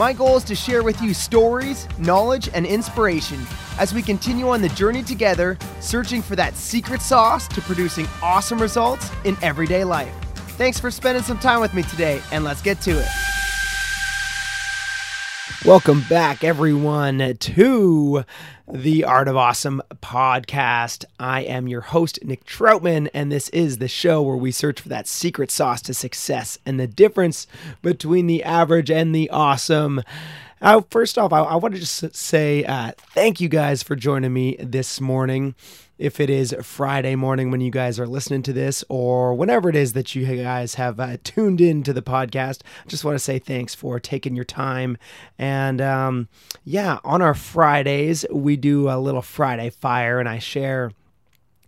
My goal is to share with you stories, knowledge, and inspiration as we continue on the journey together, searching for that secret sauce to producing awesome results in everyday life. Thanks for spending some time with me today, and let's get to it. Welcome back, everyone, to the Art of Awesome podcast. I am your host, Nick Troutman, and this is the show where we search for that secret sauce to success and the difference between the average and the awesome. Uh, first off, I, I want to just say uh, thank you guys for joining me this morning if it is Friday morning when you guys are listening to this, or whenever it is that you guys have uh, tuned in to the podcast. I just want to say thanks for taking your time. And um, yeah, on our Fridays, we do a little Friday fire, and I share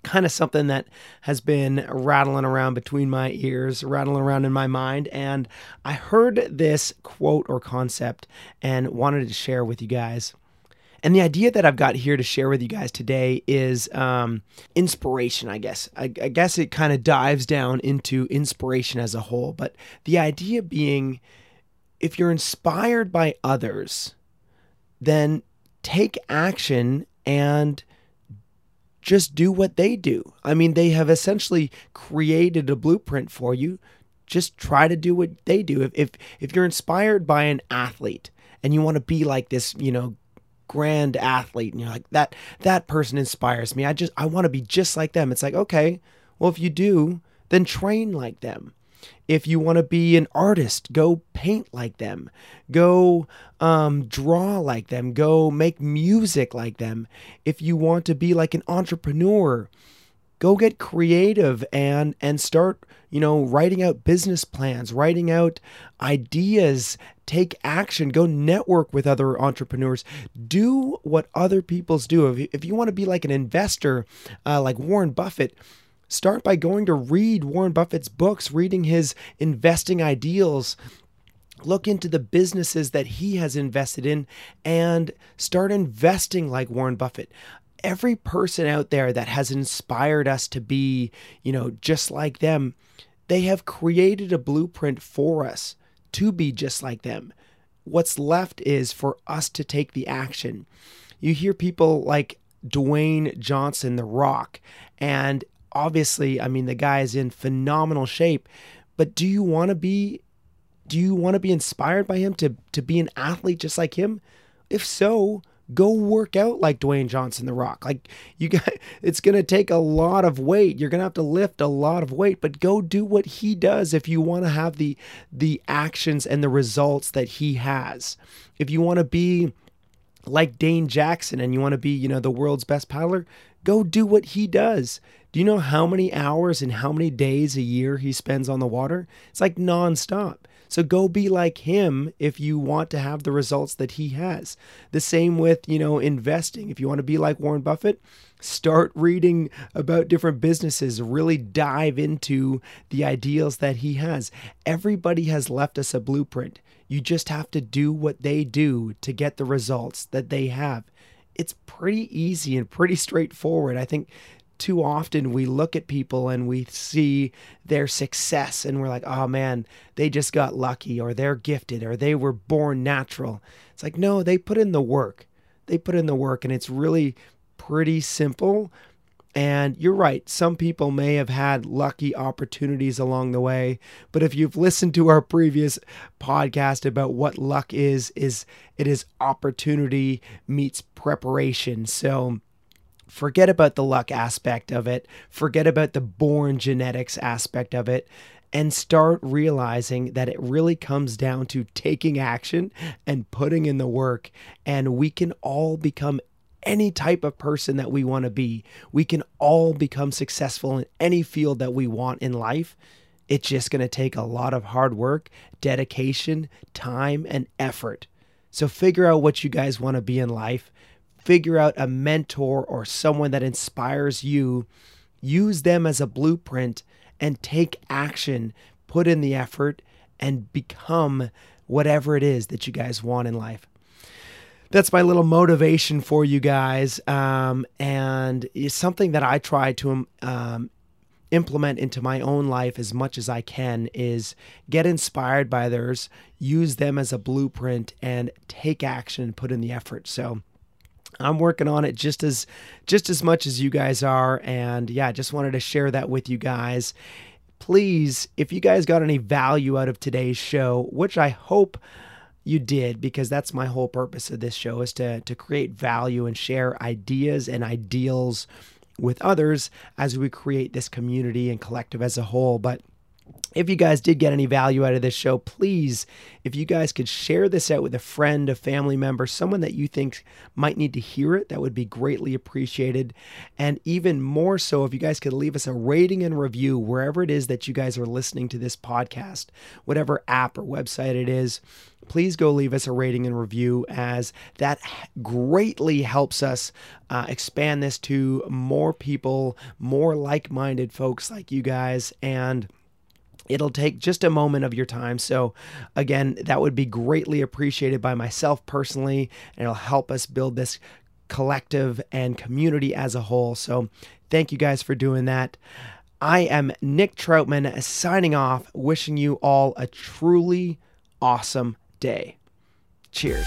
kind of something that has been rattling around between my ears, rattling around in my mind. And I heard this quote or concept and wanted to share with you guys. And the idea that I've got here to share with you guys today is um, inspiration, I guess. I, I guess it kind of dives down into inspiration as a whole. But the idea being if you're inspired by others, then take action and just do what they do. I mean, they have essentially created a blueprint for you. Just try to do what they do. If if, if you're inspired by an athlete and you want to be like this, you know, grand athlete and you're like that that person inspires me. I just I want to be just like them. It's like, okay, well if you do, then train like them. If you want to be an artist, go paint like them. Go um, draw like them. Go make music like them. If you want to be like an entrepreneur, go get creative and and start you know writing out business plans writing out ideas take action go network with other entrepreneurs do what other people's do if you, if you want to be like an investor uh, like warren buffett start by going to read warren buffett's books reading his investing ideals look into the businesses that he has invested in and start investing like Warren Buffett every person out there that has inspired us to be, you know, just like them, they have created a blueprint for us to be just like them. What's left is for us to take the action. You hear people like Dwayne Johnson, The Rock, and obviously, I mean, the guy is in phenomenal shape, but do you want to be do you want to be inspired by him to to be an athlete just like him? If so, go work out like Dwayne Johnson the Rock. Like you got it's going to take a lot of weight. You're going to have to lift a lot of weight, but go do what he does if you want to have the the actions and the results that he has. If you want to be like Dane Jackson and you want to be, you know, the world's best paddler, go do what he does. Do you know how many hours and how many days a year he spends on the water? It's like nonstop. So go be like him if you want to have the results that he has. The same with, you know, investing. If you want to be like Warren Buffett, start reading about different businesses, really dive into the ideals that he has. Everybody has left us a blueprint. You just have to do what they do to get the results that they have. It's pretty easy and pretty straightforward. I think too often we look at people and we see their success and we're like, oh man, they just got lucky or they're gifted or they were born natural. It's like, no, they put in the work. They put in the work and it's really pretty simple. And you're right, some people may have had lucky opportunities along the way, but if you've listened to our previous podcast about what luck is, is it is opportunity meets preparation. So Forget about the luck aspect of it. Forget about the born genetics aspect of it and start realizing that it really comes down to taking action and putting in the work. And we can all become any type of person that we want to be. We can all become successful in any field that we want in life. It's just going to take a lot of hard work, dedication, time, and effort So figure out what you guys want to be in life. Figure out a mentor or someone that inspires you. Use them as a blueprint and take action. Put in the effort and become whatever it is that you guys want in life. That's my little motivation for you guys. Um, and it's something that I try to um, implement into my own life as much as I can is get inspired by others, use them as a blueprint, and take action and put in the effort. So I'm working on it just as just as much as you guys are, and yeah, I just wanted to share that with you guys. Please, if you guys got any value out of today's show, which I hope you did because that's my whole purpose of this show is to to create value and share ideas and ideals with others as we create this community and collective as a whole. But if you guys did get any value out of this show, please, if you guys could share this out with a friend, a family member, someone that you think might need to hear it, that would be greatly appreciated. And even more so, if you guys could leave us a rating and review wherever it is that you guys are listening to this podcast, whatever app or website it is please go leave us a rating and review as that greatly helps us uh, expand this to more people, more like minded folks like you guys. And It'll take just a moment of your time. So, again, that would be greatly appreciated by myself personally, and it'll help us build this collective and community as a whole. So, thank you guys for doing that. I am Nick Troutman signing off, wishing you all a truly awesome day. Cheers.